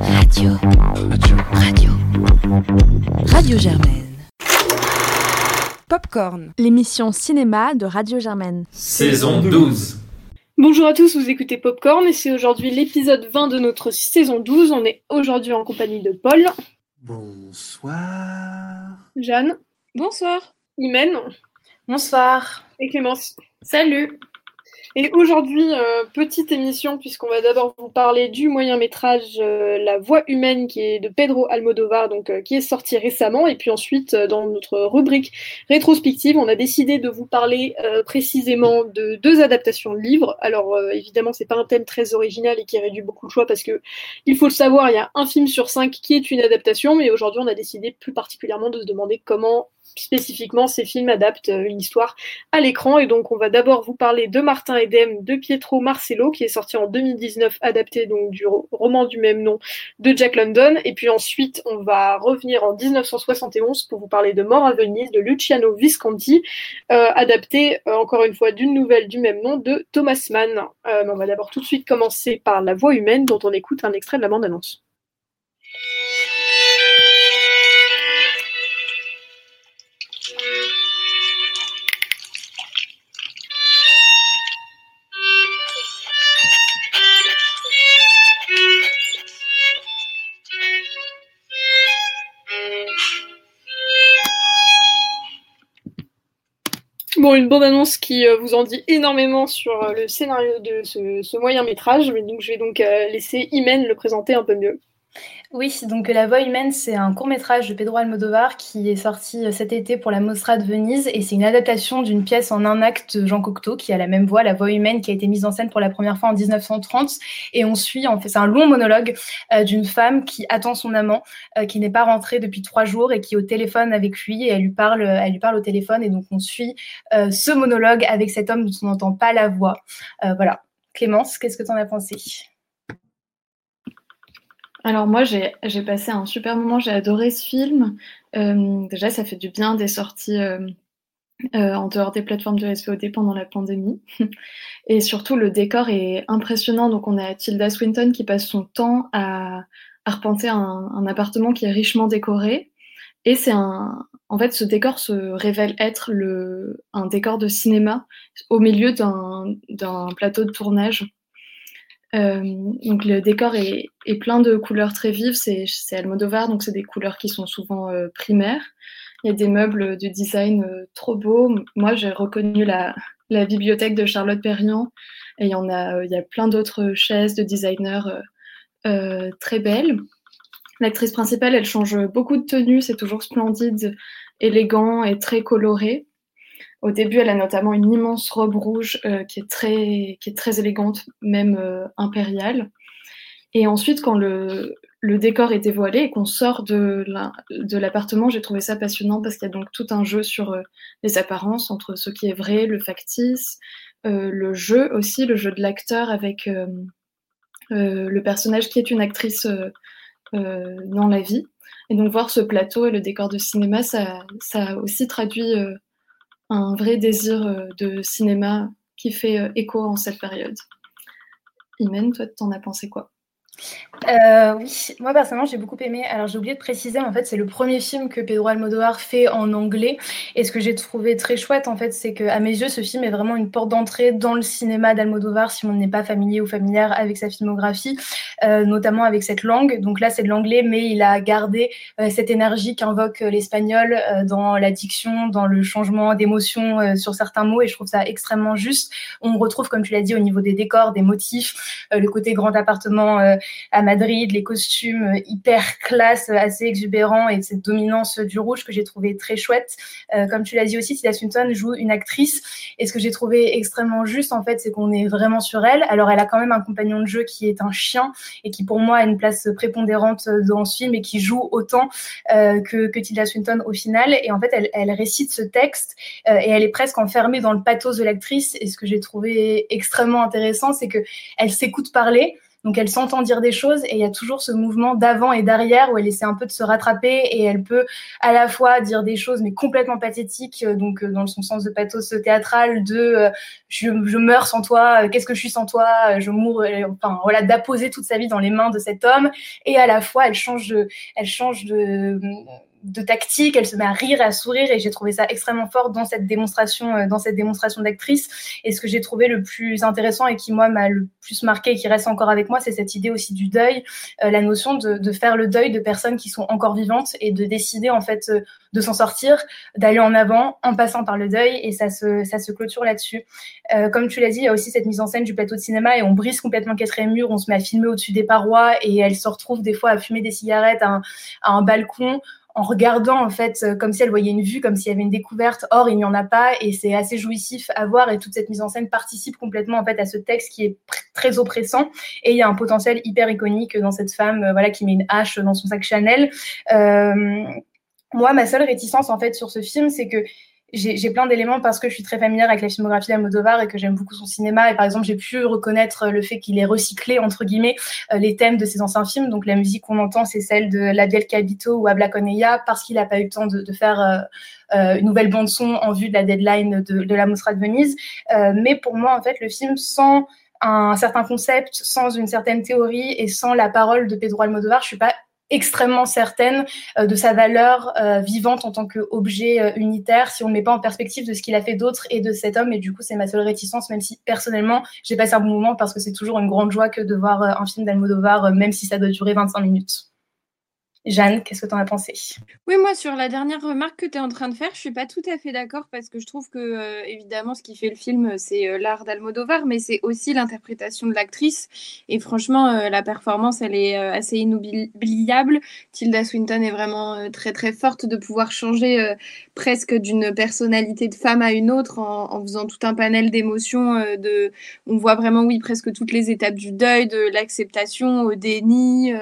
Radio. Radio. Radio. Radio Germaine. Popcorn, l'émission cinéma de Radio Germaine. Saison 12. Bonjour à tous, vous écoutez Popcorn et c'est aujourd'hui l'épisode 20 de notre saison 12. On est aujourd'hui en compagnie de Paul. Bonsoir. Jeanne. Bonsoir. Imen. Bonsoir. Et Clémence. Salut. Et aujourd'hui, euh, petite émission, puisqu'on va d'abord vous parler du moyen métrage euh, La Voix humaine, qui est de Pedro Almodovar, donc euh, qui est sorti récemment. Et puis ensuite, dans notre rubrique rétrospective, on a décidé de vous parler précisément de deux adaptations de livres. Alors évidemment, c'est pas un thème très original et qui réduit beaucoup le choix, parce que il faut le savoir, il y a un film sur cinq qui est une adaptation, mais aujourd'hui, on a décidé plus particulièrement de se demander comment spécifiquement ces films adaptent euh, une histoire à l'écran. Et donc, on va d'abord vous parler de Martin Edem, de Pietro Marcello, qui est sorti en 2019, adapté donc du roman du même nom de Jack London. Et puis ensuite, on va revenir en 1971 pour vous parler de Mort à Venise de Luciano Visconti, euh, adapté euh, encore une fois d'une nouvelle du même nom de Thomas Mann. on va d'abord tout de suite commencer par La Voix humaine, dont on écoute un extrait de la bande-annonce. Bon, une bande-annonce qui euh, vous en dit énormément sur euh, le scénario de ce, moyen métrage, mais donc je vais donc euh, laisser Imen le présenter un peu mieux. Oui, donc La Voix humaine, c'est un court métrage de Pedro Almodovar qui est sorti euh, cet été pour la Mostra de Venise et c'est une adaptation d'une pièce en un acte de Jean Cocteau qui a la même voix, La Voix humaine, qui a été mise en scène pour la première fois en 1930 et on suit, en fait, c'est un long monologue euh, d'une femme qui attend son amant, euh, qui n'est pas rentré depuis trois jours et qui est au téléphone avec lui et elle lui parle, elle lui parle au téléphone et donc on suit ce monologue avec cet homme dont on n'entend pas la voix. voilà. Clémence, qu'est-ce que tu en as pensé? Alors moi, j'ai passé un super moment, j'ai adoré ce film. Euh, déjà, ça fait du bien des sorties euh, euh, en dehors des plateformes de SVOD pendant la pandémie. Et surtout, le décor est impressionnant. Donc, on a Tilda Swinton qui passe son temps à arpenter un, appartement qui est richement décoré. Et c'est en fait, ce décor se révèle être le, un décor de cinéma au milieu d'un plateau de tournage. Euh, donc le décor est, est, plein de couleurs très vives, c'est Almodovar, donc c'est des couleurs qui sont souvent euh, primaires. Il y a des meubles de design euh, trop beaux. Moi, j'ai reconnu la, la, bibliothèque de Charlotte Perriand, et il y en a, il y a plein d'autres chaises de designers très belles. L'actrice principale, elle change beaucoup de tenues, c'est toujours splendide, élégant et très coloré. Au début, elle a notamment une immense robe rouge euh, qui, est très, qui est très élégante, même euh, impériale. Et ensuite, quand le, le décor est dévoilé et qu'on sort de l'appartement, j'ai trouvé ça passionnant parce qu'il y a donc tout un jeu sur euh, les apparences entre ce qui est vrai, le factice, le jeu aussi, le jeu de l'acteur avec le personnage qui est une actrice dans la vie. Et donc voir ce plateau et le décor de cinéma, ça, ça aussi traduit un vrai désir euh, de cinéma qui fait euh, écho en cette période. Imen, toi, t'en as pensé quoi? Euh, oui, moi personnellement j'ai beaucoup aimé. Alors j'ai oublié de préciser, en fait c'est le premier film que Pedro Almodovar fait en anglais. Et ce que j'ai trouvé très chouette en fait, c'est que à mes yeux ce film est vraiment une porte d'entrée dans le cinéma d'Almodovar si on n'est pas familier ou familière avec sa filmographie, euh, notamment avec cette langue. Donc là c'est de l'anglais, mais il a gardé euh, cette énergie qu'invoque l'espagnol dans la diction, dans le changement d'émotion sur certains mots. Et je trouve ça extrêmement juste. On retrouve, comme tu l'as dit, au niveau des décors, des motifs, le côté grand appartement à Madrid, les costumes euh, hyper classe, euh, assez exubérants et cette dominance du rouge que j'ai trouvé très chouette. Euh, comme tu l'as dit aussi, Tilda Swinton joue une actrice et ce que j'ai trouvé extrêmement juste en fait, c'est qu'on est vraiment sur elle. Alors elle a quand même un compagnon de jeu qui est un chien et qui pour moi a une place prépondérante dans ce film et qui joue autant que, que Tilda Swinton au final. Et en fait, elle, elle récite ce texte et elle est presque enfermée dans le pathos de l'actrice. Et ce que j'ai trouvé extrêmement intéressant, c'est que elle s'écoute parler Donc elle s'entend dire des choses et il y a toujours ce mouvement d'avant et d'arrière où elle essaie un peu de se rattraper et elle peut à la fois dire des choses mais complètement pathétiques, euh, donc euh, dans son sens de pathos théâtral, de euh, je, meurs sans toi, qu'est-ce que je suis sans toi, je mourrai, enfin voilà, d'apposer toute sa vie dans les mains de cet homme. Et à la fois elle change de, elle change de de tactique, elle se met à rire et à sourire et j'ai trouvé ça extrêmement fort dans cette démonstration, euh, dans cette démonstration d'actrice. Et ce que j'ai trouvé le plus intéressant et qui moi m'a le plus marqué et qui reste encore avec moi, c'est cette idée aussi du deuil, euh, la notion de, faire le deuil de personnes qui sont encore vivantes et de décider en fait euh, de s'en sortir, d'aller en avant en passant par le deuil et ça se, ça se clôture là-dessus. Comme tu l'as dit, il y a aussi cette mise en scène du plateau de cinéma et on brise complètement quatrième mur, on se met à filmer au-dessus des parois et elle se retrouve des fois à fumer des cigarettes à un balcon en regardant en fait euh, comme si elle voyait une vue, comme s'il y avait une découverte. Or, il n'y en a pas et c'est assez jouissif à voir et toute cette mise en scène participe complètement en fait à ce texte qui est très oppressant et il y a un potentiel hyper iconique dans cette femme euh, voilà qui met une hache dans son sac Chanel. Euh, moi, ma seule réticence en fait sur ce film, c'est que j'ai plein d'éléments parce que je suis très familière avec la filmographie d'Almodovar et que j'aime beaucoup son cinéma. Et par exemple, j'ai pu reconnaître le fait qu'il ait recyclé, entre guillemets, euh, les thèmes de ses anciens films. Donc la musique qu'on entend, c'est celle de La Biel Cabito ou Abla Coneya parce qu'il n'a pas eu le temps de, de faire euh, euh, une nouvelle bande-son en vue de la deadline de, de la Mostra de Venise. Euh, mais pour moi, en fait, le film, sans un certain concept, sans une certaine théorie et sans la parole de Pedro Almodovar, je suis pas extrêmement certaine euh, de sa valeur euh, vivante en tant qu'objet euh, unitaire si on ne met pas en perspective de ce qu'il a fait d'autre et de cet homme. Et du coup, c'est ma seule réticence, même si personnellement, j'ai passé un bon moment parce que c'est toujours une grande joie que de voir un film d'Almodovar, même si ça doit durer 25 minutes. Jeanne, qu'est-ce que tu en as pensé? Oui, moi, sur la dernière remarque que tu es en train de faire, je suis pas tout à fait d'accord parce que je trouve que, euh, évidemment, ce qui fait le film, c'est euh, l'art d'Almodovar, mais c'est aussi l'interprétation de l'actrice. Et franchement, euh, la performance, elle est assez inoubliable. Tilda Swinton est vraiment très, très forte de pouvoir changer presque d'une personnalité de femme à une autre en, faisant tout un panel d'émotions. On voit vraiment, oui, presque toutes les étapes du deuil, de l'acceptation au déni,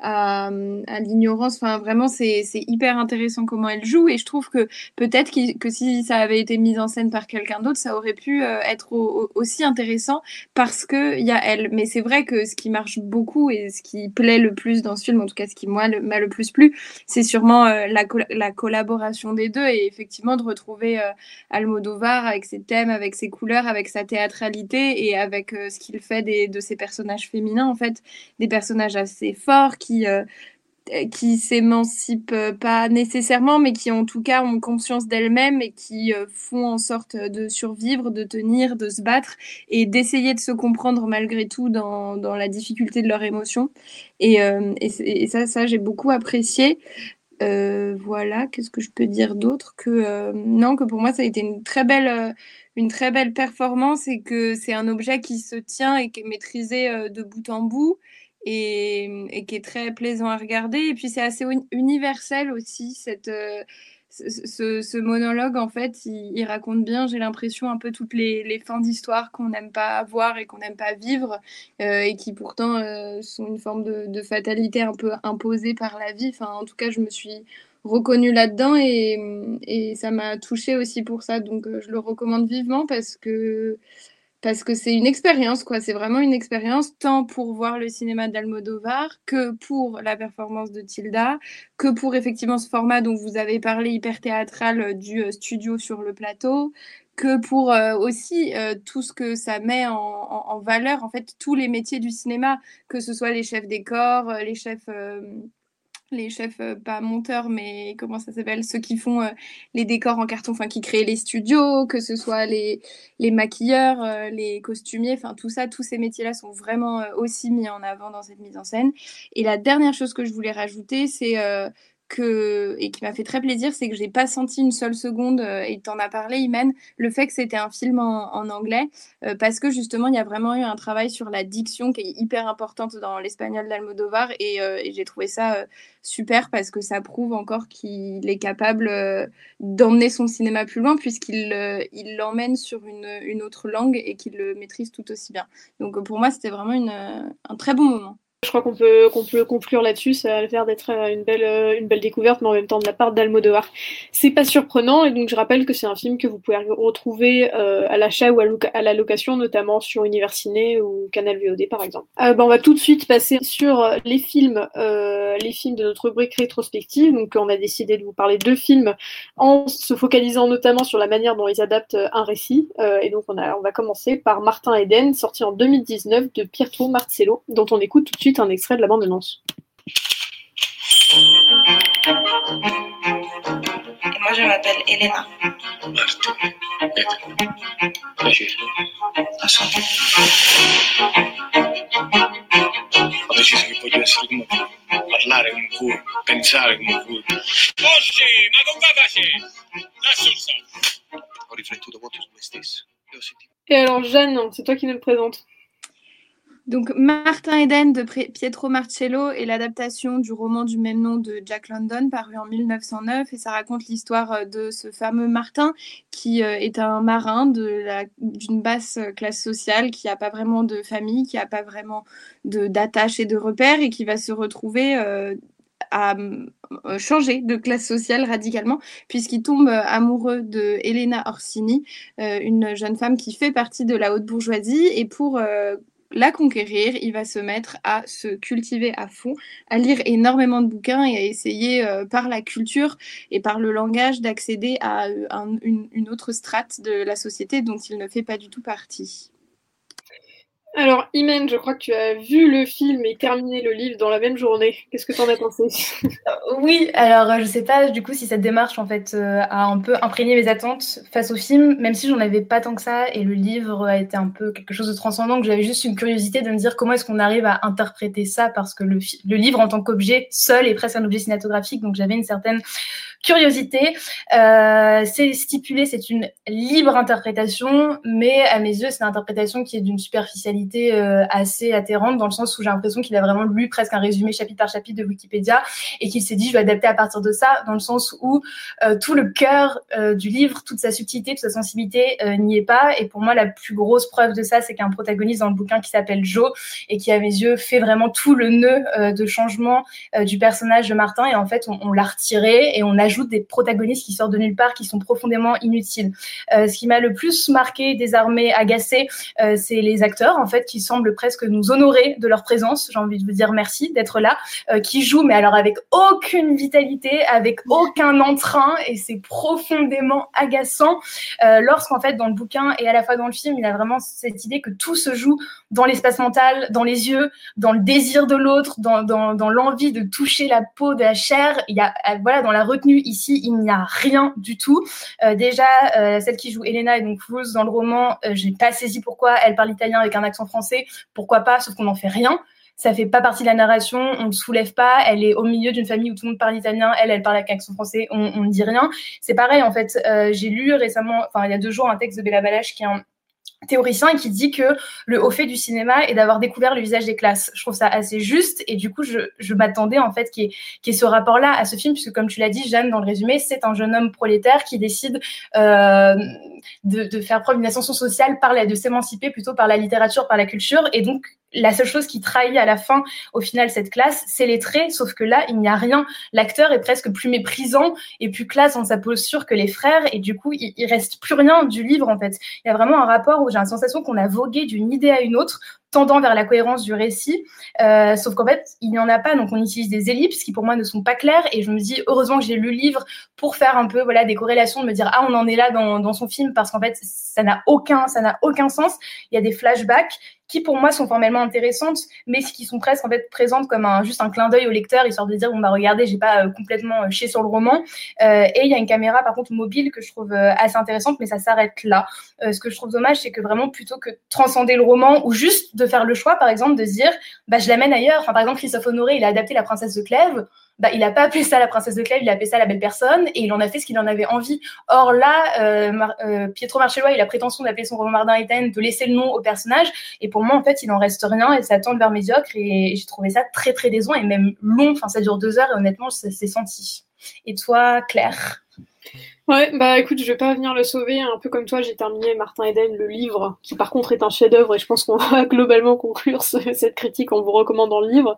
à, à l'ignorance. Enfin, vraiment, c'est hyper intéressant comment elle joue. Et je trouve que peut-être que si ça avait été mis en scène par quelqu'un d'autre, ça aurait pu euh, être aussi intéressant parce qu'il y a elle. Mais c'est vrai que ce qui marche beaucoup et ce qui plaît le plus dans ce film, en tout cas ce qui moi m'a le, plus plu, c'est sûrement euh, la, la, collaboration des deux et effectivement de retrouver euh, Almodovar avec ses thèmes, avec ses couleurs, avec sa théâtralité et avec ce qu'il fait des, de ses personnages féminins, en fait, des personnages assez forts qui qui s'émancipent euh, pas nécessairement, mais qui en tout cas ont conscience d'elles-mêmes et qui euh, font en sorte de survivre, de tenir, de se battre et d'essayer de se comprendre malgré tout dans, dans la difficulté de leurs émotions. Et, euh, et, ça, ça j'ai beaucoup apprécié. voilà, qu'est-ce que je peux dire d'autre que non, que pour moi ça a été une très belle, une très belle performance et que c'est un objet qui se tient et qui est maîtrisé de bout en bout et, qui est très plaisant à regarder. Et puis c'est assez universel aussi, cette, euh, ce, monologue, en fait, il, raconte bien, j'ai l'impression, un peu toutes les, fins d'histoire qu'on n'aime pas voir et qu'on n'aime pas vivre, euh, et qui pourtant euh, sont une forme de, fatalité un peu imposée par la vie. Enfin, en tout cas, je me suis reconnue là-dedans et, et ça m'a touchée aussi pour ça. Donc, je le recommande vivement parce que parce que c'est une expérience, quoi. C'est vraiment une expérience, tant pour voir le cinéma d'Almodovar que pour la performance de Tilda, que pour effectivement ce format dont vous avez parlé, hyper théâtral euh, du euh, studio sur le plateau, que pour euh, aussi tout ce que ça met en, en, valeur, en fait, tous les métiers du cinéma, que ce soit les chefs décors, les chefs les chefs, euh, pas monteurs, mais comment ça s'appelle, ceux qui font euh, les décors en carton, enfin qui créent les studios, que ce soit les, maquilleurs, euh, les costumiers, enfin tout ça, tous ces métiers-là sont vraiment aussi mis en avant dans cette mise en scène. Et la dernière chose que je voulais rajouter, c'est que, et qui m'a fait très plaisir, c'est que j'ai pas senti une seule seconde, euh, et tu en as parlé, Imen, le fait que c'était un film en, anglais, euh, parce que justement, il y a vraiment eu un travail sur la diction qui est hyper importante dans l'espagnol d'Almodovar, et, euh, et j'ai trouvé ça super parce que ça prouve encore qu'il est capable d'emmener son cinéma plus loin, puisqu'il il l'emmène sur une, une, autre langue et qu'il le maîtrise tout aussi bien. Donc pour moi, c'était vraiment une, un très bon moment. Je crois qu'on peut, qu'on peut conclure là-dessus. Ça a l'air d'être euh, une belle, euh, une belle découverte, mais en même temps de la part d'Almodovar. C'est pas surprenant, et donc je rappelle que c'est un film que vous pouvez retrouver euh, à l'achat ou à, la location, notamment sur Univers Ciné ou Canal VOD par exemple. Euh, ben, on va tout de suite passer sur les films, euh, les films de notre rubrique rétrospective. Donc on a décidé de vous parler de films en se focalisant notamment sur la manière dont ils adaptent un récit. et donc on, a, on va commencer par Martin Eden, sorti en 2019 de Pietro Marcello, dont on écoute tout de suite un extrait de la bande-annonce. Moi, je m'appelle Elena. Ho deciso che voglio essere come te, parlare come voi, pensare come voi. Ma con cosa c'è? Lascia il Ho riflettuto molto su me stesso. Et alors, Jeanne, c'est toi qui nous le présente. Donc, Martin Eden de Pietro Marcello est l'adaptation du roman du même nom de Jack London, paru en 1909, et ça raconte l'histoire euh, de ce fameux Martin qui euh, est un marin d'une basse classe sociale, qui n'a pas vraiment de famille, qui n'a pas vraiment d'attache et de repères, et qui va se retrouver euh, à changer de classe sociale radicalement, puisqu'il tombe amoureux de Elena Orsini, une jeune femme qui fait partie de la haute bourgeoisie, et pour la conquérir, il va se mettre à se cultiver à fond, à lire énormément de bouquins et à essayer euh, par la culture et par le langage d'accéder à euh, une, une, autre strate de la société dont il ne fait pas du tout partie. Alors, Imen, je crois que tu as vu le film et terminé le livre dans la même journée. Qu'est-ce que tu en as pensé? Euh, Oui, alors je sais pas du coup si cette démarche en fait euh, a un peu imprégné mes attentes face au film, même si j'en avais pas tant que ça et le livre a été un peu quelque chose de transcendant, que j'avais juste une curiosité de me dire comment est-ce qu'on arrive à interpréter ça parce que le livre en tant qu'objet seul est presque un objet cinématographique, donc j'avais une certaine curiosité. Euh, c'est stipulé, c'est une libre interprétation, mais à mes yeux, c'est une interprétation qui est d'une superficialité euh, assez atterrante, dans le sens où j'ai l'impression qu'il a vraiment lu presque un résumé chapitre par chapitre de Wikipédia et qu'il s'est dit, je vais adapter à partir de ça, dans le sens où euh, tout le cœur euh, du livre, toute sa subtilité, toute sa sensibilité euh, n'y est pas. Et pour moi, la plus grosse preuve de ça, c'est qu'un protagoniste dans le bouquin qui s'appelle Joe et qui, à mes yeux, fait vraiment tout le nœud de changement du personnage de Martin. Et en fait, on, on l'a retiré et on a ajoute des protagonistes qui sortent de nulle part, qui sont profondément inutiles. Euh, ce qui m'a le plus marqué, désarmé, agacé, euh, c'est les acteurs, en fait, qui semblent presque nous honorer de leur présence. J'ai envie de vous dire merci d'être là, euh, qui jouent, mais alors avec aucune vitalité, avec aucun entrain, et c'est profondément agaçant. Lorsqu'en fait, dans le bouquin et à la fois dans le film, il a vraiment cette idée que tout se joue dans l'espace mental, dans les yeux, dans le désir de l'autre, dans, dans, l'envie de toucher la peau, de la chair. Il y a, voilà, dans la retenue Ici, il n'y a rien du tout. Euh, déjà, euh, celle qui joue Elena et donc Rose dans le roman, euh, j'ai pas saisi pourquoi elle parle italien avec un accent français. Pourquoi pas, sauf qu'on n'en fait rien ça fait pas partie de la narration, on ne soulève pas, elle est au milieu d'une famille où tout le monde parle italien, elle, elle parle avec un accent français, on ne dit rien. C'est pareil, en fait, j'ai lu récemment, enfin il y a deux jours, un texte de Bella Balache qui est un, théoricien qui dit que le haut fait du cinéma est d'avoir découvert le visage des classes. Je trouve ça assez juste et du coup je, je m'attendais en fait qu'il y, ait ce rapport-là à ce film puisque comme tu l'as dit Jeanne dans le résumé c'est un jeune homme prolétaire qui décide euh, de, faire preuve d'une ascension sociale par de s'émanciper plutôt par la littérature, par la culture et donc la seule chose qui trahit à la fin, au final, cette classe, c'est les traits, sauf que là, il n'y a rien. L'acteur est presque plus méprisant et plus classe dans sa posture que les frères, et du coup, il, il reste plus rien du livre, en fait. Il y a vraiment un rapport où j'ai la sensation qu'on a vogué d'une idée à une autre, tendant vers la cohérence du récit, euh, sauf qu'en fait, il n'y en a pas, donc on utilise des ellipses qui pour moi ne sont pas claires, et je me dis, heureusement que j'ai lu le livre pour faire un peu voilà des corrélations, de me dire, ah, on en est là dans, dans son film, parce qu'en fait, ça n'a aucun, ça n'a aucun sens. Il y a des flashbacks qui pour moi sont formellement intéressantes, mais qui sont presque en fait présentes comme un, juste un clin d'œil au lecteur, histoire de dire bon bah regardez, j'ai pas euh, complètement euh, chié sur le roman. Euh, et il y a une caméra par contre mobile que je trouve euh, assez intéressante, mais ça s'arrête là. Ce que je trouve dommage, c'est que vraiment plutôt que transcender le roman ou juste de faire le choix, par exemple, de se dire bah je l'amène ailleurs. Enfin par exemple Christophe Honoré, il a adapté La Princesse de Clèves bah, il n'a pas appelé ça la princesse de Clèves, il a appelé ça la belle personne, et il en a fait ce qu'il en avait envie. Or là, euh, euh, Pietro Marcello, il a prétention d'appeler son roman Martin de laisser le nom au personnage, et pour moi, en fait, il en reste rien, et ça tend vers médiocre, et j'ai trouvé ça très très décevant, et même long, enfin, ça dure deux heures, et honnêtement, ça s'est senti. Et toi, Claire? Ouais, bah écoute, je vais pas venir le sauver. Un peu comme toi, j'ai terminé Martin Eden, le livre, qui par contre est un chef-d'œuvre, et je pense qu'on va globalement conclure cette critique en vous recommandant le livre.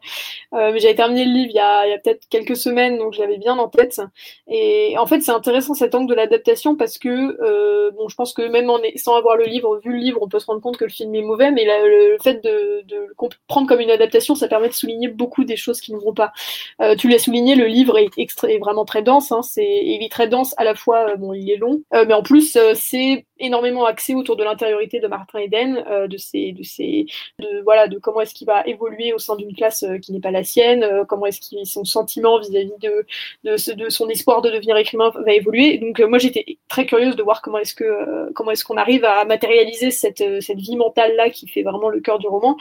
Euh, mais j'avais terminé le livre il y a, peut-être quelques semaines, donc je l'avais bien en tête. Et en fait, c'est intéressant cet angle de l'adaptation parce que, euh, bon, je pense que même sans avoir le livre, vu le livre, on peut se rendre compte que le film est mauvais, mais le, fait de, de le comprendre comme une adaptation, ça permet de souligner beaucoup des choses qui ne vont pas. Euh, tu l'as souligné, le livre est, est vraiment très dense. Hein, c'est, il est très dense à la fois euh, bon, il est long, euh, mais en plus, euh, c'est énormément axé autour de l'intériorité de Martin Eden, de ses, de ses, de voilà, de comment est-ce qu'il va évoluer au sein d'une classe qui n'est pas la sienne, comment est-ce qu'il son sentiment vis-à-vis de, de, son espoir de devenir écrivain va évoluer. Donc moi j'étais très curieuse de voir comment est-ce que comment est-ce qu'on arrive à matérialiser cette cette vie mentale là qui fait vraiment le cœur du roman.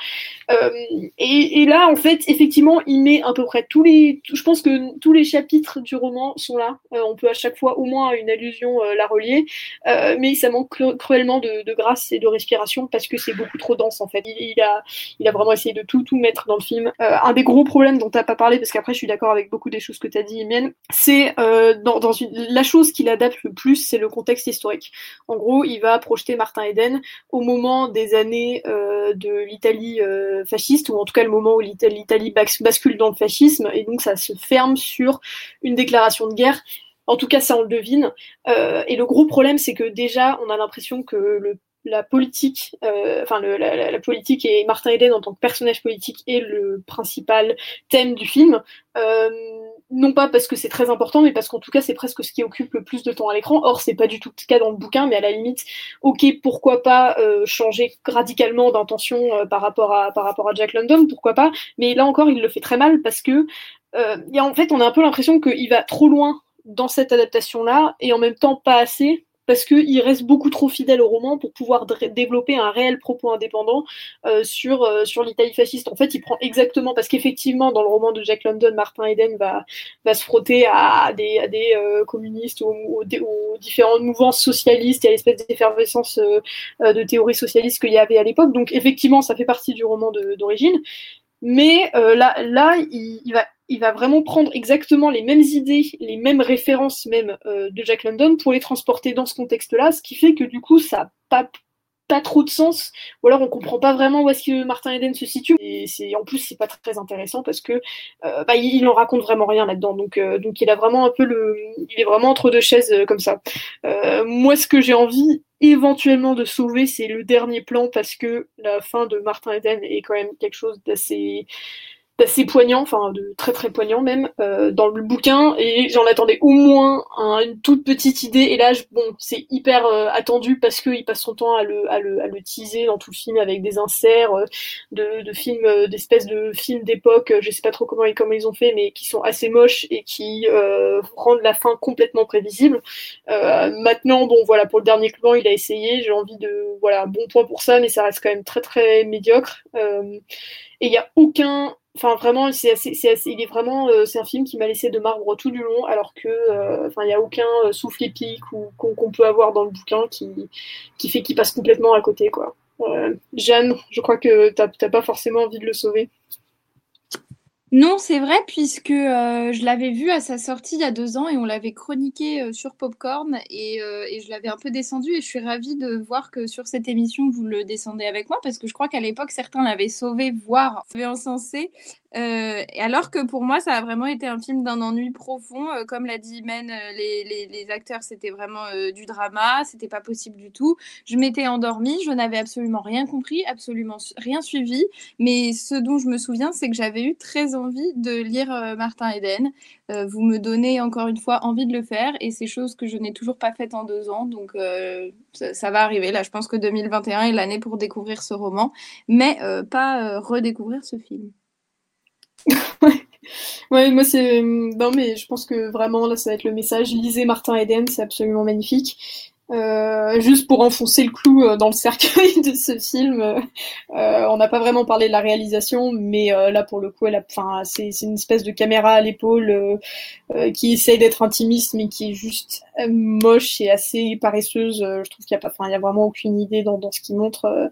Et, et, là en fait effectivement il met à peu près tous les, je pense que tous les chapitres du roman sont là. on peut à chaque fois au moins une allusion euh, la relier, euh, mais ça manque cruellement de, grâce et de respiration parce que c'est beaucoup trop dense en fait. Il, a, il a vraiment essayé de tout, tout mettre dans le film. Euh, un des gros problèmes dont t'as pas parlé, parce qu'après je suis d'accord avec beaucoup des choses que t'as dit, Emienne, c'est dans, dans une, la chose qu'il adapte le plus, c'est le contexte historique. En gros, il va projeter Martin Eden au moment des années de l'Italie fasciste, ou en tout cas le moment où l'Italie bascule dans le fascisme, et donc ça se ferme sur une déclaration de guerre en tout cas, ça, on le devine. Euh, et le gros problème, c'est que déjà, on a l'impression que le, la politique, euh, enfin la, politique et Martin Eden en tant que personnage politique est le principal thème du film. Euh, non pas parce que c'est très important, mais parce qu'en tout cas c'est presque ce qui occupe le plus de temps à l'écran. Or c'est pas du tout le cas dans le bouquin, mais à la limite, ok, pourquoi pas changer radicalement d'intention par rapport à par rapport à Jack London, pourquoi pas. Mais là encore, il le fait très mal parce que a, en fait, on a un peu l'impression qu'il va trop loin dans cette adaptation-là, et en même temps pas assez, parce qu'il reste beaucoup trop fidèle au roman pour pouvoir développer un réel propos indépendant euh, sur, euh, sur l'Italie fasciste. En fait, il prend exactement, parce qu'effectivement, dans le roman de Jack London, Martin Eden va, va se frotter à des, à des euh, communistes ou aux, différentes mouvances socialistes et à l'espèce d'effervescence de théorie socialiste qu'il y avait à l'époque. Donc, effectivement, ça fait partie du roman d'origine. Mais là, là il va il va vraiment prendre exactement les mêmes idées, les mêmes références même euh, de Jack London pour les transporter dans ce contexte-là, ce qui fait que du coup ça n'a pas, pas trop de sens, ou alors on comprend pas vraiment où est-ce que Martin Eden se situe. Et c'est en plus c'est pas très intéressant parce que euh, bah, il, en raconte vraiment rien là-dedans, donc euh, donc il a vraiment un peu le, il est vraiment entre deux chaises comme ça. moi ce que j'ai envie éventuellement de sauver c'est le dernier plan parce que la fin de Martin Eden est quand même quelque chose d'assez assez poignant, enfin de très très poignant même euh, dans le bouquin et j'en attendais au moins une toute petite idée et là bon c'est hyper euh, attendu parce qu'il passe son temps à le, à le, à le teaser dans tout le film avec des inserts euh, de, de films d'espèces de films d'époque je sais pas trop comment, comment ils ont fait mais qui sont assez moches et qui rendent la fin complètement prévisible. Maintenant bon voilà pour le dernier plan il a essayé j'ai envie de voilà bon point pour ça mais ça reste quand même très très médiocre. Et il n'y a aucun Enfin, vraiment, c'est il est vraiment, euh, c'est un film qui m'a laissé de marbre tout du long, alors que, euh, n'y a aucun euh, souffle épique ou qu'on peut avoir dans le bouquin qui, qui fait qu'il passe complètement à côté, quoi. Jeanne, je crois que t'as pas forcément envie de le sauver. Non, c'est vrai, puisque euh, je l'avais vu à sa sortie il y a deux ans et on l'avait chroniqué euh, sur Popcorn et, euh, et je l'avais un peu descendu et je suis ravie de voir que sur cette émission vous le descendez avec moi parce que je crois qu'à l'époque certains l'avaient sauvé, voire l'avaient encensé. Euh, alors que pour moi, ça a vraiment été un film d'un ennui profond. Euh, comme l'a dit Men, euh, les, acteurs, c'était vraiment du drama, c'était pas possible du tout. Je m'étais endormie, je n'avais absolument rien compris, absolument rien suivi. Mais ce dont je me souviens, c'est que j'avais eu très envie de lire Martin Eden. vous me donnez encore une fois envie de le faire et c'est chose que je n'ai toujours pas faite en deux ans. Donc ça, va arriver. Là, je pense que 2021 est l'année pour découvrir ce roman, mais pas redécouvrir ce film. ouais. moi c'est. Non, mais je pense que vraiment là, ça va être le message. Lisez Martin Eden, c'est absolument magnifique. Euh, juste pour enfoncer le clou euh, dans le cercueil de ce film, euh, on n'a pas vraiment parlé de la réalisation, mais là pour le coup, c'est, une espèce de caméra à l'épaule qui essaye d'être intimiste, mais qui est juste moche et assez paresseuse. je trouve qu'il y a a vraiment aucune idée dans, dans ce qu'il montre.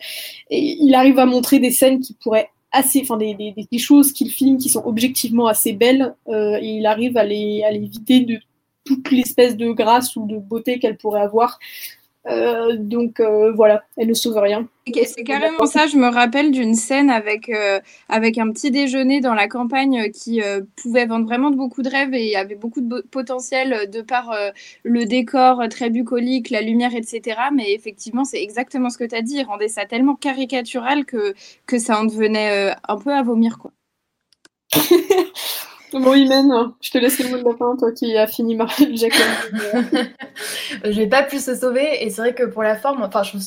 et il arrive à montrer des scènes qui pourraient assez, enfin des, des, choses qu'il filme qui sont objectivement assez belles, euh, et il arrive à les, à les vider de toute l'espèce de grâce ou de beauté qu'elle pourrait avoir. Euh, donc euh, voilà, elle ne sauve rien. C'est carrément ça. Je me rappelle d'une scène avec, euh, avec un petit déjeuner dans la campagne qui pouvait vendre vraiment beaucoup de rêves et avait beaucoup de potentiel de par le décor très bucolique, la lumière, etc. Mais effectivement, c'est exactement ce que tu as dit. Il rendait ça tellement caricatural que, que ça en devenait un peu à vomir. quoi. Bon, Imen, je te laisse le mot de la fin, toi qui as fini Marvel je vais pas plus se sauver, et c'est vrai que pour la forme, enfin, je,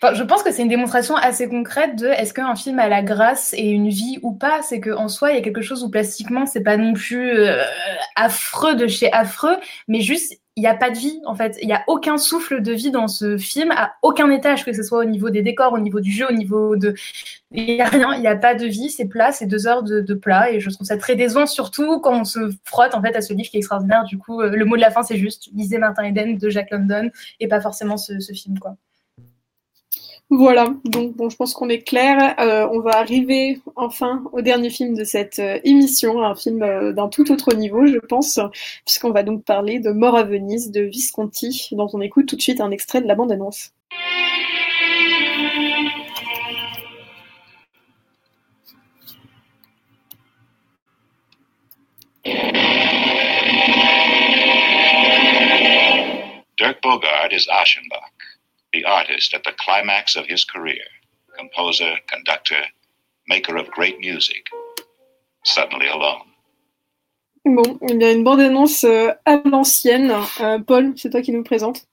enfin, je pense que c'est une démonstration assez concrète de est-ce qu'un film a la grâce et une vie ou pas. C'est qu'en soi, il y a quelque chose où plastiquement, c'est pas non plus euh, affreux de chez affreux, mais juste il n'y a pas de vie en fait. Il n'y a aucun souffle de vie dans ce film à aucun étage, que ce soit au niveau des décors, au niveau du jeu, au niveau de. Il n'y a rien, il n'y a pas de vie, c'est plat, c'est deux heures de, plat et je trouve ça très décevant, surtout quand on se frotte en fait à ce livre qui est extraordinaire. Du coup, euh, le mot de la fin c'est juste lisez Martin Eden de Jack London et pas forcément ce, ce film quoi. Voilà, donc bon, je pense qu'on est clair. Euh, on va arriver enfin au dernier film de cette euh, émission, un film euh, d'un tout autre niveau, je pense, puisqu'on va donc parler de Mort à Venise de Visconti, dont on écoute tout de suite un extrait de la bande-annonce. Dirk Bogard is Aschenbach. The artist at the climax of his career, composer, conductor, maker of great music, suddenly alone. Bon, il y a une bande-annonce euh, à l'ancienne. Euh, Paul, c'est toi qui nous présente.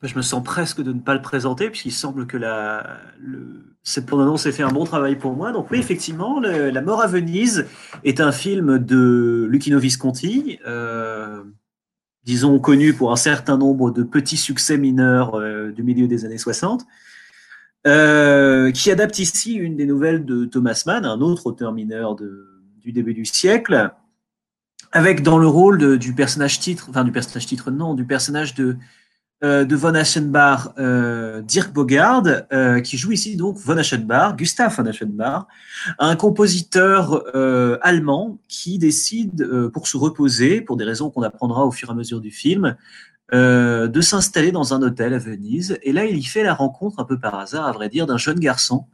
Je me sens presque de ne pas le présenter, puisqu'il semble que la, le, cette bande-annonce ait fait un bon travail pour moi. Donc oui, effectivement, le, La mort à Venise est un film de Lucchino Visconti, euh, disons, connu pour un certain nombre de petits succès mineurs euh, du milieu des années 60, euh, qui adapte ici une des nouvelles de Thomas Mann, un autre auteur mineur du début du siècle, avec dans le rôle du personnage titre, enfin du personnage titre non, du personnage de euh, de von Aschenbach, euh, Dirk Bogard, euh, qui joue ici donc von Aschenbach, Gustav von Aschenbach, un compositeur allemand qui décide, pour se reposer, pour des raisons qu'on apprendra au fur et à mesure du film, de s'installer dans un hôtel à Venise. Et là, il y fait la rencontre, un peu par hasard, à vrai dire, d'un jeune garçon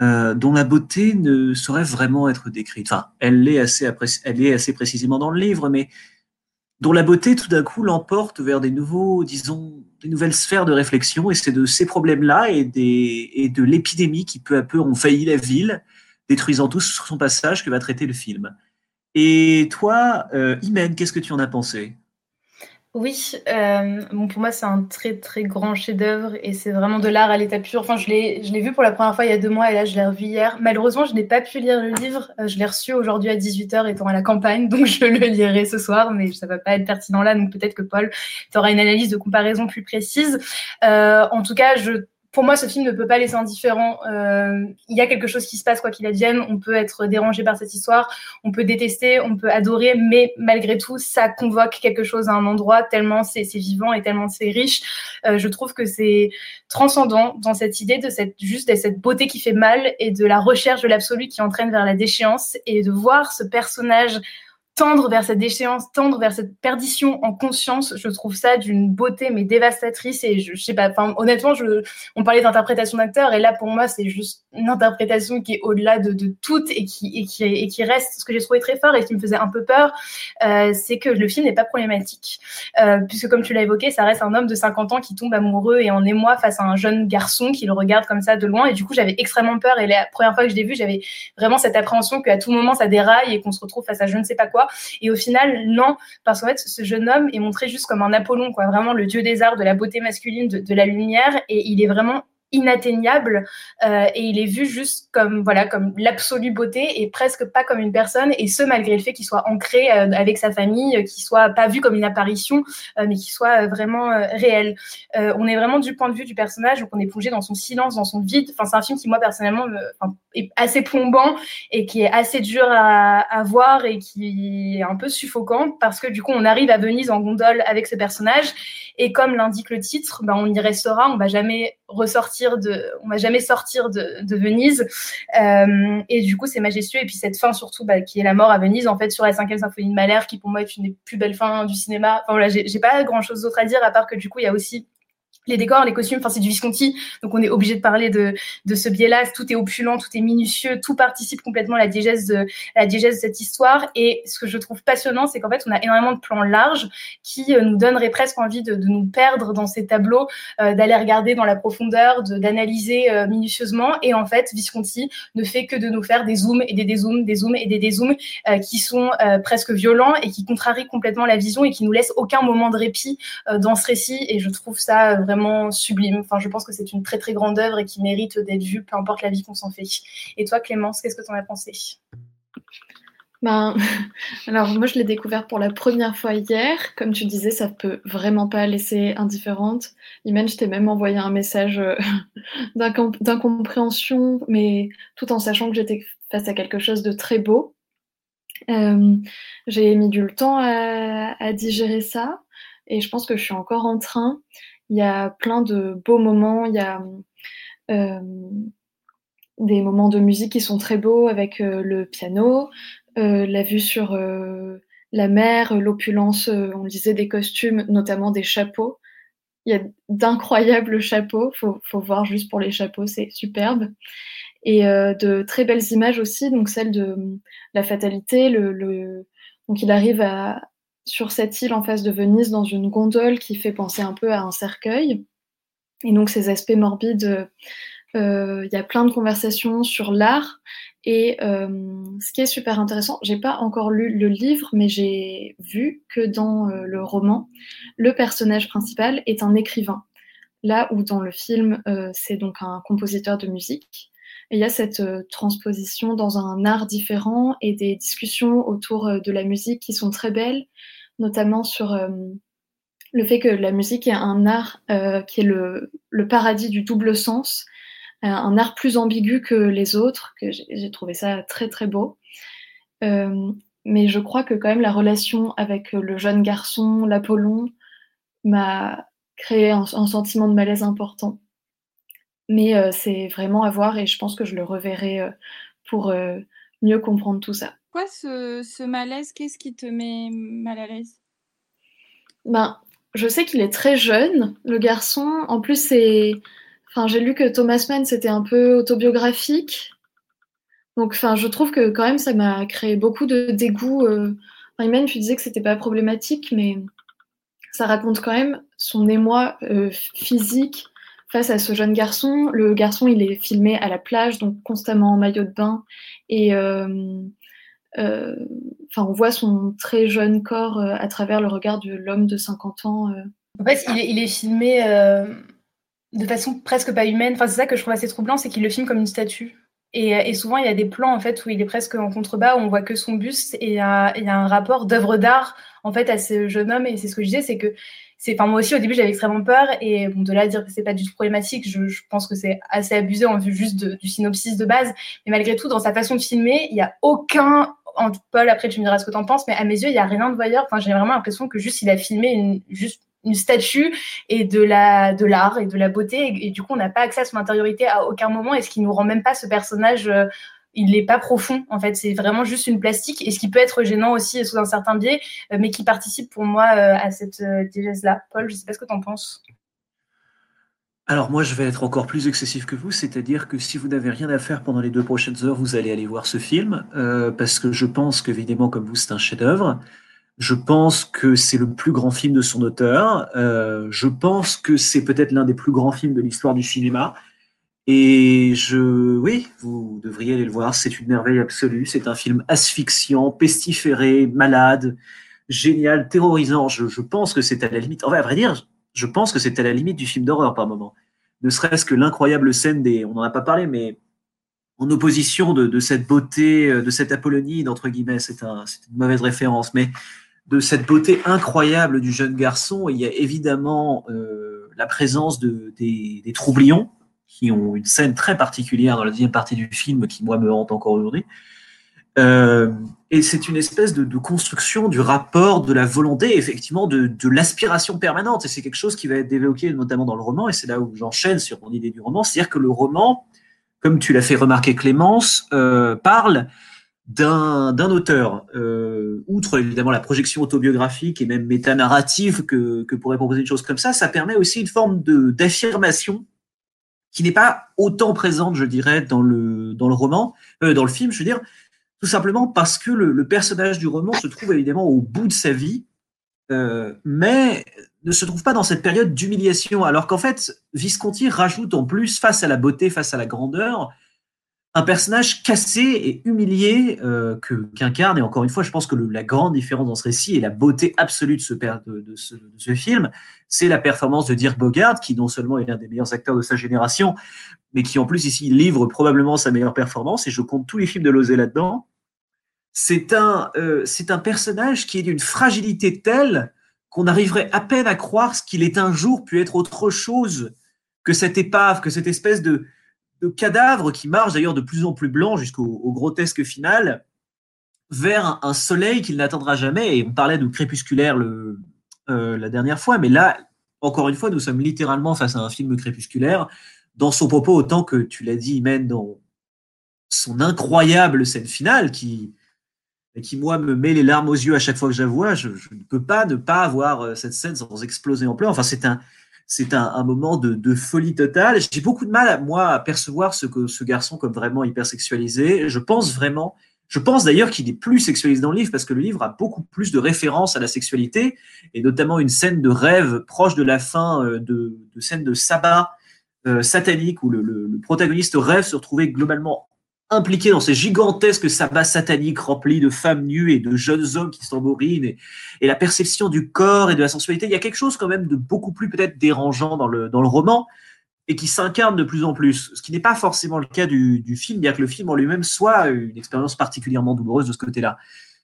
dont la beauté ne saurait vraiment être décrite. Enfin, elle assez, elle est assez précisément dans le livre, mais dont la beauté tout d'un coup l'emporte vers des nouveaux, disons, des nouvelles sphères de réflexion. Et c'est de ces problèmes-là et, et de l'épidémie qui peu à peu ont failli la ville, détruisant tout sur son passage que va traiter le film. Et toi, euh, Imen, qu'est-ce que tu en as pensé? Oui, euh, pour moi, c'est un très très grand chef-d'œuvre et c'est vraiment de l'art à l'état pur. Enfin, je l'ai, vu pour la première fois il y a deux mois et là, je l'ai revu hier. Malheureusement, je n'ai pas pu lire le livre. Euh, je l'ai reçu aujourd'hui à 18h étant à la campagne, donc je le lirai ce soir, mais ça va pas être pertinent là. Donc peut-être que Paul, tu auras une analyse de comparaison plus précise. Euh, en tout cas, je pour moi, ce film ne peut pas laisser indifférent. Euh, il y a quelque chose qui se passe, quoi qu'il advienne. On peut être dérangé par cette histoire, on peut détester, on peut adorer, mais malgré tout, ça convoque quelque chose à un endroit tellement c'est vivant et tellement c'est riche. Euh, je trouve que c'est transcendant dans cette idée de cette juste de cette beauté qui fait mal et de la recherche de l'absolu qui entraîne vers la déchéance et de voir ce personnage tendre vers cette déchéance, tendre vers cette perdition en conscience, je trouve ça d'une beauté mais dévastatrice et je, sais pas, honnêtement, je, on parlait d'interprétation d'acteur et là pour moi c'est juste une interprétation qui est au-delà de, de tout et qui, et, qui, et qui reste. Ce que j'ai trouvé très fort et qui me faisait un peu peur, euh, c'est que le film n'est pas problématique. Euh, puisque comme tu l'as évoqué, ça reste un homme de 50 ans qui tombe amoureux et en émoi face à un jeune garçon qui le regarde comme ça de loin. Et du coup j'avais extrêmement peur. Et la première fois que je l'ai vu, j'avais vraiment cette appréhension qu'à tout moment ça déraille et qu'on se retrouve face à je ne sais pas quoi et au final, non, parce qu'en fait, ce jeune homme est montré juste comme un Apollon, quoi, vraiment le dieu des arts, de la beauté masculine, de, de la lumière, et il est vraiment inatteignable euh, et il est vu juste comme voilà comme l'absolue beauté et presque pas comme une personne et ce malgré le fait qu'il soit ancré euh, avec sa famille euh, qu'il soit pas vu comme une apparition euh, mais qu'il soit euh, vraiment réel. On est vraiment du point de vue du personnage donc on est plongé dans son silence dans son vide. Enfin c'est un film qui moi personnellement me, est assez plombant et qui est assez dur à, à, voir et qui est un peu suffocant parce que du coup on arrive à Venise en gondole avec ce personnage. Et comme l'indique le titre ben on y restera on va jamais ressortir de, on va jamais sortir de, de Venise. Euh, et du coup, c'est majestueux. Et puis cette fin surtout, bah, qui est la mort à Venise, en fait, sur la cinquième symphonie de Mahler, qui pour moi est une des plus belles fins du cinéma. Enfin voilà, j'ai pas grand chose d'autre à dire à part que du coup, il y a aussi les décors, les costumes, enfin c'est du Visconti, donc on est obligé de parler de, de ce biais-là. Tout est opulent, tout est minutieux, tout participe complètement à la diégèse de, la de cette histoire. Et ce que je trouve passionnant, c'est qu'en fait on a énormément de plans larges qui euh, nous donneraient presque envie de, de, nous perdre dans ces tableaux, euh, d'aller regarder dans la profondeur, d'analyser euh, minutieusement. Et en fait, Visconti ne fait que de nous faire des zooms et des dézooms, des zooms et des dézooms qui sont presque violents et qui contrarient complètement la vision et qui nous laissent aucun moment de répit dans ce récit. Et je trouve ça vraiment sublime. Enfin, je pense que c'est une très très grande œuvre et qui mérite d'être vue, peu importe la vie qu'on s'en fait. Et toi, Clémence, qu'est-ce que tu en as pensé? Ben, alors moi je l'ai découvert pour la première fois hier. Comme tu disais, ça peut vraiment pas laisser indifférente. Imen, je t'ai même envoyé un message euh, d'incompréhension, mais tout en sachant que j'étais face à quelque chose de très beau. Euh, j'ai mis du temps à, digérer ça et je pense que je suis encore en train. Il y a plein de beaux moments. Il y a euh, des moments de musique qui sont très beaux avec euh, le piano, euh, la vue sur la mer, l'opulence, on disait des costumes, notamment des chapeaux. Il y a d'incroyables chapeaux, faut, faut voir juste pour les chapeaux, c'est superbe. Et de très belles images aussi, donc celle de la fatalité, le, le... donc il arrive à, sur cette île en face de Venise dans une gondole qui fait penser un peu à un cercueil. Et donc ces aspects morbides, euh, il y a plein de conversations sur l'art. Et euh, ce qui est super intéressant, j'ai pas encore lu le livre, mais j'ai vu que dans euh, le roman, le personnage principal est un écrivain. Là où dans le film, c'est donc un compositeur de musique. Il y a cette euh, transposition dans un art différent et des discussions autour euh, de la musique qui sont très belles notamment sur euh, le fait que la musique est un art qui est le, paradis du double sens, un art plus ambigu que les autres, que j'ai trouvé ça très très beau. Mais je crois que quand même la relation avec le jeune garçon, l'Apollon, m'a créé un, sentiment de malaise important. Mais euh, c'est vraiment à voir et je pense que je le reverrai euh, pour mieux comprendre tout ça quoi ce, ce malaise Qu'est-ce qui te met mal à l'aise? Ben, Je sais qu'il est très jeune, le garçon. En plus, c'est. Enfin, j'ai lu que Thomas Mann, c'était un peu autobiographique. Donc, enfin, je trouve que quand même, ça m'a créé beaucoup de dégoût. Euh... Enfin, même, tu disais que c'était pas problématique, mais ça raconte quand même son émoi euh, physique face à ce jeune garçon. Le garçon, il est filmé à la plage, donc constamment en maillot de bain. Et euh, euh, enfin, on voit son très jeune corps euh, à travers le regard de l'homme de 50 ans. En fait, il est, il est filmé de façon presque pas humaine. Enfin, c'est ça que je trouve assez troublant, c'est qu'il le filme comme une statue. Et, et, souvent, il y a des plans en fait où il est presque en contrebas, où on voit que son buste, et il y a, il y a un rapport d'œuvre d'art en fait à ce jeune homme. Et c'est ce que je disais, c'est que c'est, enfin moi aussi au début j'avais extrêmement peur, et bon de là à dire que c'est pas du tout problématique, je, je pense que c'est assez abusé en vue juste du synopsis de base. Mais malgré tout, dans sa façon de filmer, il y a aucun Paul, après tu me diras ce que tu en penses, mais à mes yeux, il n'y a rien de voyeur. Enfin, j'ai vraiment l'impression que juste il a filmé une, juste une statue et de la de l'art et de la beauté et, et du coup on n'a pas accès à son intériorité à aucun moment et ce qui nous rend même pas ce personnage euh, il n'est pas profond en fait c'est vraiment juste une plastique et ce qui peut être gênant aussi sous un certain biais euh, mais qui participe pour moi euh, à cette diégèse là Paul je sais pas ce que tu en penses alors moi, je vais être encore plus excessif que vous, c'est-à-dire que si vous n'avez rien à faire pendant les deux prochaines heures, vous allez aller voir ce film, euh, parce que je pense qu'évidemment, comme vous, c'est un chef-d'œuvre. Je pense que c'est le plus grand film de son auteur. Euh, je pense que c'est peut-être l'un des plus grands films de l'histoire du cinéma. Et je, oui, vous devriez aller le voir. C'est une merveille absolue. C'est un film asphyxiant, pestiféré, malade, génial, terrorisant. Je, je pense que c'est à la limite. Enfin, à vrai dire, je pense que c'est à la limite du film d'horreur par moment. Ne serait-ce que l'incroyable scène des, on n'en a pas parlé, mais en opposition de, de, cette beauté, de cette Apollonie, d'entre guillemets, c'est un, une mauvaise référence, mais de cette beauté incroyable du jeune garçon, il y a évidemment euh, la présence de, des, des, troublions, qui ont une scène très particulière dans la deuxième partie du film qui, moi, me hante encore aujourd'hui. Euh, et c'est une espèce de, construction du rapport, de la volonté, effectivement, de, l'aspiration permanente. Et c'est quelque chose qui va être développé notamment dans le roman, et c'est là où j'enchaîne sur mon idée du roman. C'est-à-dire que le roman, comme tu l'as fait remarquer Clémence, euh, parle d'un auteur, euh, outre évidemment la projection autobiographique et même métanarrative que, que pourrait proposer une chose comme ça, ça permet aussi une forme d'affirmation qui n'est pas autant présente, je dirais, dans le, dans le roman, euh, dans le film, je veux dire, tout simplement parce que le, le, personnage du roman se trouve évidemment au bout de sa vie, euh, mais ne se trouve pas dans cette période d'humiliation, alors qu'en fait, Visconti rajoute en plus, face à la beauté, face à la grandeur, un personnage cassé et humilié euh, que qu'incarne. Et encore une fois, je pense que la grande différence dans ce récit et la beauté absolue de ce, film, c'est la performance de Dirk Bogard, qui non seulement est l'un des meilleurs acteurs de sa génération, mais qui en plus ici livre probablement sa meilleure performance. Et je compte tous les films de Lozé là-dedans. C'est un, euh, c'est un personnage qui est d'une fragilité telle qu'on arriverait à peine à croire ce qu'il est un jour pu être autre chose que cette épave, que cette espèce de, de cadavre qui marche d'ailleurs de plus en plus blanc jusqu'au grotesque final vers un, un soleil qu'il n'atteindra jamais. Et on parlait de crépusculaire le, euh, la dernière fois, mais là, encore une fois, nous sommes littéralement face à un film crépusculaire dans son propos autant que tu l'as dit, Imen, dans son incroyable scène finale qui, qui, moi, me met les larmes aux yeux à chaque fois que je la vois. Je, je ne peux pas ne pas avoir euh, cette scène sans exploser en pleurs. Enfin, c'est un, c'est un, un, moment de, de folie totale. J'ai beaucoup de mal, moi, à percevoir ce, que, ce garçon comme vraiment hypersexualisé. Je pense vraiment, je pense d'ailleurs qu'il est plus sexualisé dans le livre parce que le livre a beaucoup plus de références à la sexualité et notamment une scène de rêve proche de la fin euh, de, de scène de sabbat euh, satanique où le, le, le, protagoniste rêve se retrouver globalement impliqué dans ces gigantesques sabbats sataniques remplis de femmes nues et de jeunes hommes qui s'emborinent et, et, la perception du corps et de la sensualité. Il y a quelque chose quand même de beaucoup plus peut-être dérangeant dans le, dans le roman et qui s'incarne de plus en plus, ce qui n'est pas forcément le cas du, du, film, bien que le film en lui-même soit une expérience particulièrement douloureuse de ce côté-là.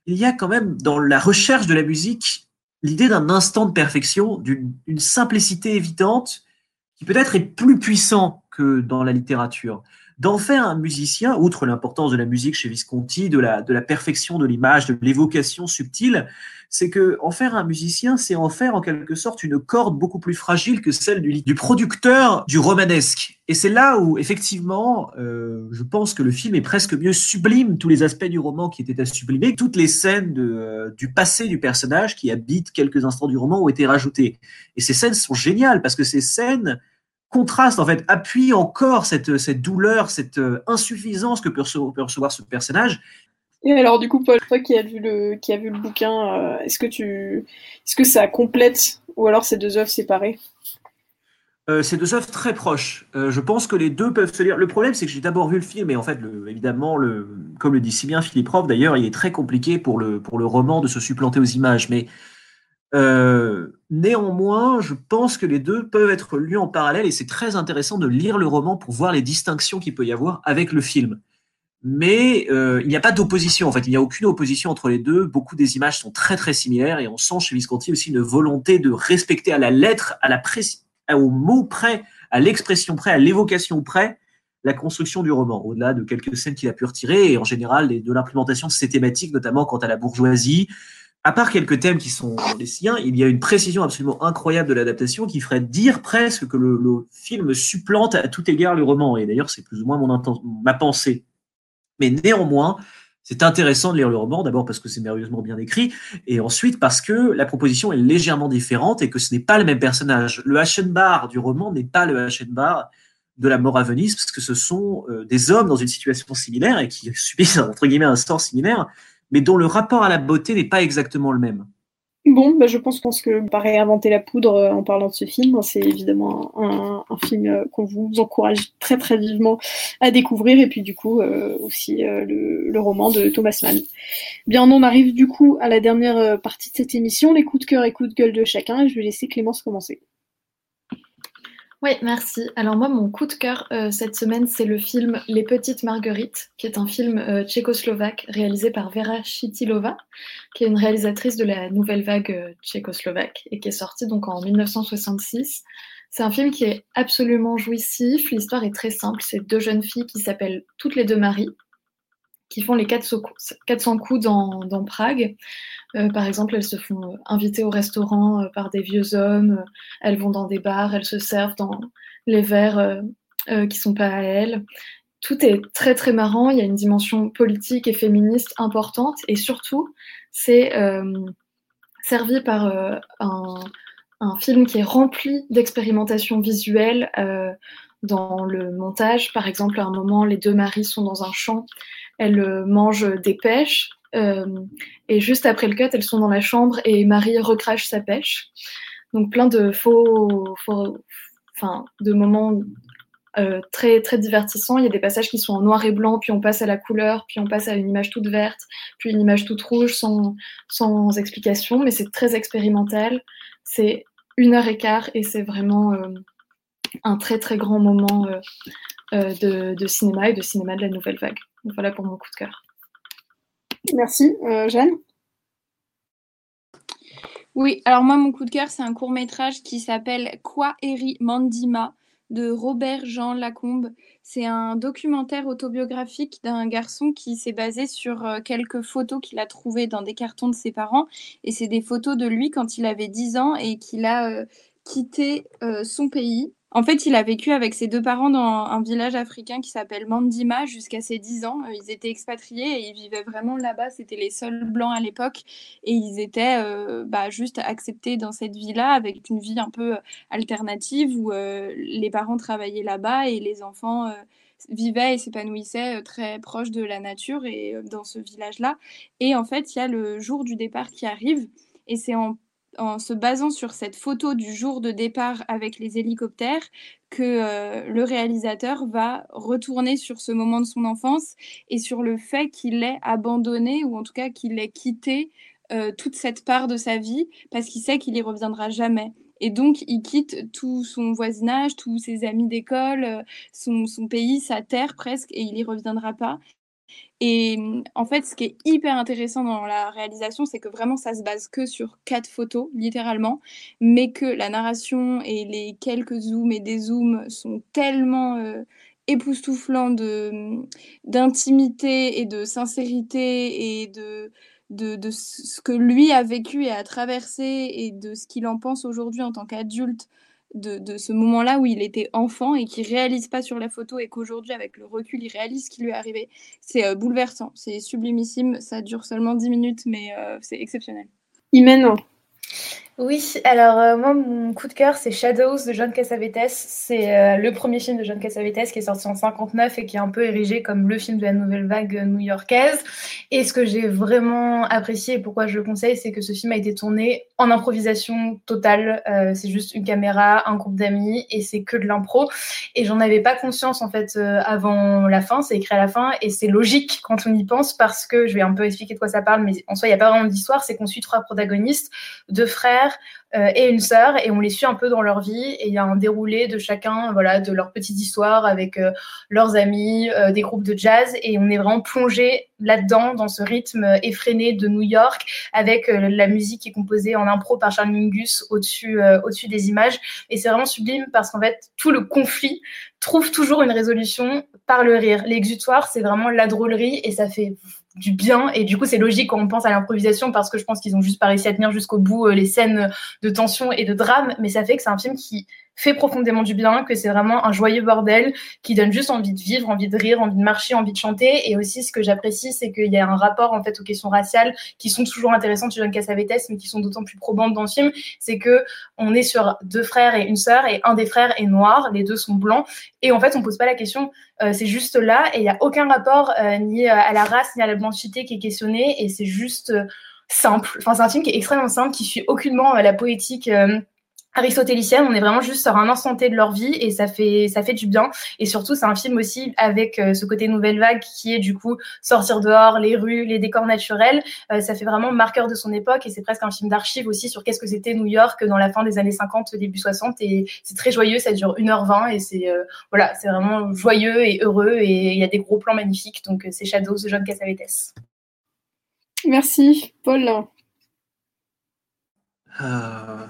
Il y a quand même dans la recherche de la musique l'idée d'un instant de perfection, d'une simplicité évidente qui peut-être est plus puissant que dans la littérature d'en faire un musicien, outre l'importance de la musique chez Visconti, de la, de la perfection de l'image, de l'évocation subtile, c'est que en faire un musicien, c'est en faire en quelque sorte une corde beaucoup plus fragile que celle du, du producteur du romanesque. Et c'est là où, effectivement, euh, je pense que le film est presque mieux sublime tous les aspects du roman qui étaient à sublimer. Toutes les scènes de, euh, du passé du personnage qui habitent quelques instants du roman ont été rajoutées. Et ces scènes sont géniales parce que ces scènes contraste, en fait, appuie encore cette, cette douleur, cette euh, insuffisance que peut recevoir, ce personnage. Et alors, du coup, Paul, toi qui as vu le, qui a vu le bouquin, euh, est-ce que tu, est-ce que ça complète ou alors c'est deux œuvres séparées? Euh, c'est deux œuvres très proches. Euh, je pense que les deux peuvent se lire. Le problème, c'est que j'ai d'abord vu le film, et en fait, le, évidemment, le, comme le dit si bien Philippe Roth, d'ailleurs, il est très compliqué pour le, pour le roman de se supplanter aux images. Mais euh, néanmoins, je pense que les deux peuvent être lus en parallèle et c'est très intéressant de lire le roman pour voir les distinctions qu'il peut y avoir avec le film. Mais euh, il n'y a pas d'opposition, en fait, il n'y a aucune opposition entre les deux. Beaucoup des images sont très très similaires et on sent chez Visconti aussi une volonté de respecter à la lettre, à la au mot près, à l'expression près, à l'évocation près, la construction du roman, au-delà de quelques scènes qu'il a pu retirer et en général de l'implémentation de ces thématiques, notamment quant à la bourgeoisie, à part quelques thèmes qui sont les siens, il y a une précision absolument incroyable de l'adaptation qui ferait dire presque que le, film supplante à tout égard le roman. Et d'ailleurs, c'est plus ou moins mon ma pensée. Mais néanmoins, c'est intéressant de lire le roman, d'abord parce que c'est merveilleusement bien écrit, et ensuite parce que la proposition est légèrement différente et que ce n'est pas le même personnage. Le H&bar du roman n'est pas le H&bar de la mort à Venise, parce que ce sont euh, des hommes dans une situation similaire et qui subissent, entre guillemets, un sort similaire, mais dont le rapport à la beauté n'est pas exactement le même. Bon, bah je pense, pense que pas réinventer la poudre euh, en parlant de ce film, c'est évidemment un, film euh, qu'on vous encourage très très vivement à découvrir, et puis du coup euh, aussi le, roman de Thomas Mann. Bien, on arrive du coup à la dernière partie de cette émission, les coups de cœur et coups de gueule de chacun, je vais laisser Clémence commencer. Oui, merci. Alors moi, mon coup de cœur euh, cette semaine, c'est le film Les Petites Marguerites, qui est un film euh, tchécoslovaque réalisé par Vera Chytilova, qui est une réalisatrice de la nouvelle vague euh, tchécoslovaque et qui est sorti donc en 1966. C'est un film qui est absolument jouissif. L'histoire est très simple. C'est deux jeunes filles qui s'appellent toutes les deux Marie, qui font les 400 coups dans, Prague. par exemple, elles se font inviter au restaurant par des vieux hommes, elles vont dans des bars, elles se servent dans les verres qui sont pas à elles tout est très très marrant, il y a une dimension politique et féministe importante et surtout c'est euh, servi par euh, un, film qui est rempli d'expérimentations visuelles euh, dans le montage. Par exemple, à un moment, les deux maris sont dans un champ, elles mangent des pêches et juste après le cut, elles sont dans la chambre et Marie recrache sa pêche. Donc plein de faux, faux enfin, de moments euh, très, très divertissant. Il y a des passages qui sont en noir et blanc, puis on passe à la couleur, puis on passe à une image toute verte, puis une image toute rouge sans, sans explication, mais c'est très expérimental. C'est une heure et quart et c'est vraiment euh, un très très grand moment euh, de, de, cinéma et de cinéma de la nouvelle vague. Voilà pour mon coup de cœur. Merci. Jeanne Oui, alors moi mon coup de cœur c'est un court métrage qui s'appelle Quoi Eri Mandima de Robert Jean Lacombe. C'est un documentaire autobiographique d'un garçon qui s'est basé sur euh, quelques photos qu'il a trouvées dans des cartons de ses parents. Et c'est des photos de lui quand il avait 10 ans et qu'il a euh, quitté euh, son pays en fait, il a vécu avec ses deux parents dans un village africain qui s'appelle Mandima jusqu'à ses 10 ans. Ils étaient expatriés et ils vivaient vraiment là-bas. C'était les seuls blancs à l'époque. Et ils étaient euh, bah, juste acceptés dans cette vie-là avec une vie un peu alternative où euh, les parents travaillaient là-bas et les enfants euh, vivaient et s'épanouissaient très proches de la nature et dans ce village-là. Et en fait, il y a le jour du départ qui arrive. Et c'est en en se basant sur cette photo du jour de départ avec les hélicoptères que euh, le réalisateur va retourner sur ce moment de son enfance et sur le fait qu'il ait abandonné ou en tout cas qu'il ait quitté euh, toute cette part de sa vie parce qu'il sait qu'il y reviendra jamais. Et donc, il quitte tout son voisinage, tous ses amis d'école, euh, son, pays, sa terre presque, et il y reviendra pas. Et mmh, en fait, ce qui est hyper intéressant dans la réalisation, c'est que vraiment ça se base que sur quatre photos, littéralement, mais que la narration et les quelques zooms et des zooms sont tellement euh, époustouflants mmh, d'intimité et de sincérité et de, de, de, ce que lui a vécu et a traversé et de ce qu'il en pense aujourd'hui en tant qu'adulte de, ce moment-là où il était enfant et qui réalise pas sur la photo et qu'aujourd'hui, avec le recul, il réalise ce qui lui est arrivé. C'est euh, bouleversant, c'est sublimissime. Ça dure seulement 10 minutes, mais euh, c'est exceptionnel. Imen oui, alors euh, moi, mon coup de cœur, c'est Shadows de John Cassavetes. C'est euh, le premier film de John Cassavetes qui est sorti en 59 et qui est un peu érigé comme le film de la nouvelle vague new-yorkaise. Et ce que j'ai vraiment apprécié et pourquoi je le conseille, c'est que ce film a été tourné en improvisation totale. Euh, c'est juste une caméra, un groupe d'amis et c'est que de l'impro. Et j'en avais pas conscience en fait avant la fin, c'est écrit à la fin et c'est logique quand on y pense parce que je vais un peu expliquer de quoi ça parle, mais en soi, il n'y a pas vraiment d'histoire. C'est qu'on suit trois protagonistes, deux frères euh, et une sœur et on les suit un peu dans leur vie et il y a un déroulé de chacun voilà de leur petite histoire avec euh, leurs amis euh, des groupes de jazz et on est vraiment plongé là-dedans dans ce rythme effréné de New York avec la musique qui est composée en impro par Charles Mingus au-dessus au-dessus des images. Et c'est vraiment sublime parce qu'en fait tout le conflit trouve toujours une résolution par le rire. L'exutoire c'est vraiment la drôlerie et ça fait du bien. Et du coup c'est logique quand on pense à l'improvisation parce que je pense qu'ils ont juste pas réussi à tenir jusqu'au bout euh, les scènes de tension et de drame. Mais ça fait que c'est un film qui fait profondément du bien, que c'est vraiment un joyeux bordel qui donne juste envie de vivre, envie de rire, envie de marcher, envie de chanter. Et aussi, ce que j'apprécie, c'est qu'il y a un rapport en fait aux questions raciales qui sont toujours intéressantes chez John Cassavetes, mais qui sont d'autant plus probantes dans le film. C'est que on est sur deux frères et une sœur, et un des frères est noir, les deux sont blancs, et en fait, on pose pas la question. Euh, c'est juste là, et il y a aucun rapport euh, ni à la race ni à la blanchité qui est questionné, et c'est juste euh, simple. Enfin, c'est un film qui est extrêmement simple, qui suit aucunement la poétique aristotélicienne, on est vraiment juste sur un instant T de leur vie et ça fait ça fait du bien et surtout c'est un film aussi avec euh, ce côté nouvelle vague qui est du coup sortir dehors, les rues, les décors naturels, euh, ça fait vraiment marqueur de son époque et c'est presque un film d'archives aussi sur qu'est-ce que c'était New York dans la fin des années 50 début 60 et c'est très joyeux, ça dure 1h20 et c'est euh, voilà, c'est vraiment joyeux et heureux et il y a des gros plans magnifiques donc c'est Shadows de John Cassavetes. Merci Paul. Euh...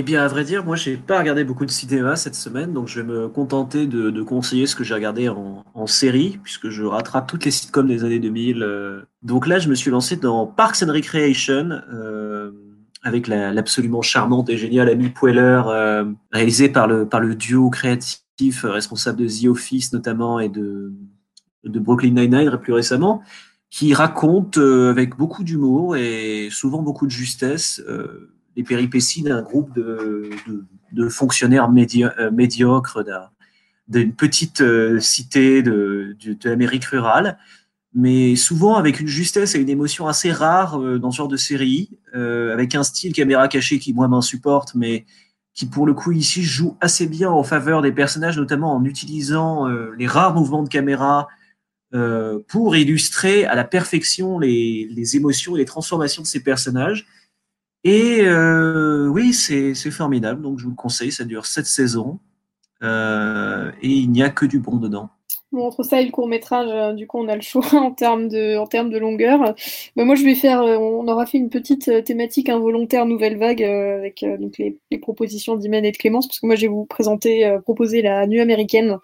Eh bien, à vrai dire, moi, j'ai pas regardé beaucoup de cinéma cette semaine, donc je vais me contenter de, conseiller ce que j'ai regardé en, série, puisque je rattrape toutes les sitcoms des années 2000. euh. Donc là, je me suis lancé dans Parks and Recreation, euh, avec la- l'absolument charmante et géniale Amy Poehler, euh, réalisée par le, par le duo créatif euh, responsable de The Office notamment et de, de Brooklyn Nine-Nine plus récemment, qui raconte avec beaucoup d'humour et souvent beaucoup de justesse les péripéties d'un groupe de, fonctionnaires euh, médiocres d'un- d'une petite euh, cité de, l'Amérique rurale, mais souvent avec une justesse et une émotion assez rare euh, dans ce genre de série, avec un style caméra cachée qui moi m'insupporte, mais qui pour le coup ici joue assez bien en faveur des personnages, notamment en utilisant les rares mouvements de caméra pour illustrer à la perfection les émotions et les transformations de ces personnages. Et euh, oui, c'est formidable, donc je vous le conseille, ça dure sept saisons. Euh, et il n'y a que du bon dedans. Bon, entre ça et le court métrage, euh, du coup, on a le choix en termes de, en termes de longueur. Bah, moi, je vais faire, euh, on aura fait une petite euh, thématique involontaire nouvelle vague avec donc les, propositions d'Imen et de Clémence, parce que moi, je vais vous présenter, proposer La Nuit américaine,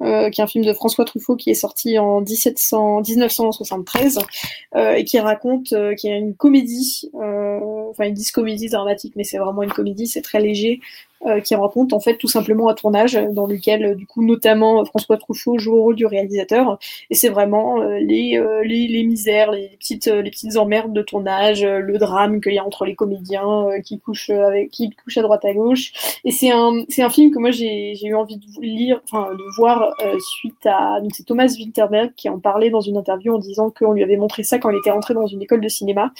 qui est un film de François Truffaut qui est sorti en 1700, 1973 euh, et qui raconte, qui est une comédie, enfin ils disent comédie dramatique, mais c'est vraiment une comédie, c'est très léger, qui raconte en fait tout simplement un tournage dans lequel euh, du coup notamment euh, François Truffaut joue au rôle du réalisateur. Et c'est vraiment euh, les, euh, les les misères, les petites euh, les petites emmerdes de tournage, euh, le drame qu'il y a entre les comédiens euh, qui couchent euh, avec qui couchent à droite à gauche. Et c'est un c'est un film que moi j'ai j'ai eu envie de lire enfin de voir euh, suite à donc c'est Thomas Winterberg qui en parlait dans une interview en disant qu'on lui avait montré ça quand il était rentré dans une école de cinéma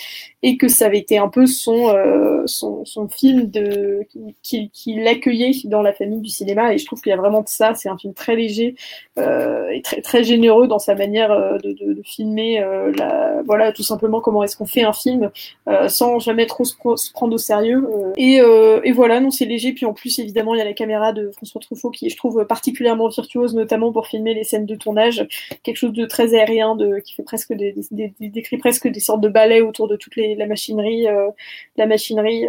et que ça avait été un peu son euh, son, son film de qui, qui l'accueillait dans la famille du cinéma. Et je trouve qu'il y a vraiment de ça. C'est un film très léger euh, et très très généreux dans sa manière euh, de, filmer euh, la voilà tout simplement comment est-ce qu'on fait un film euh, sans jamais trop se, prendre au sérieux euh. et, euh, et voilà non c'est léger. Puis en plus évidemment il y a la caméra de François Truffaut qui est, je trouve particulièrement virtuose notamment pour filmer les scènes de tournage. Quelque chose de très aérien de qui fait presque des, des, des- décrit presque des sortes de ballets autour de toute les, la machinerie la machinerie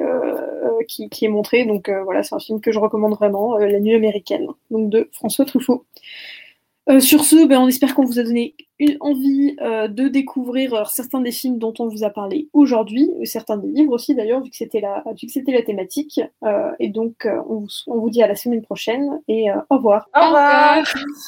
qui, qui est montrée. Donc voilà c'est un film que je recommande vraiment euh, La Nuit américaine donc de François Truffaut euh, sur ce, ben, on espère qu'on vous a donné une envie euh, de découvrir certains des films dont on vous a parlé aujourd'hui, certains des livres aussi d'ailleurs, vu que c'était la, la thématique. Et donc, on, vous, on vous dit à la semaine prochaine et au revoir. Au revoir.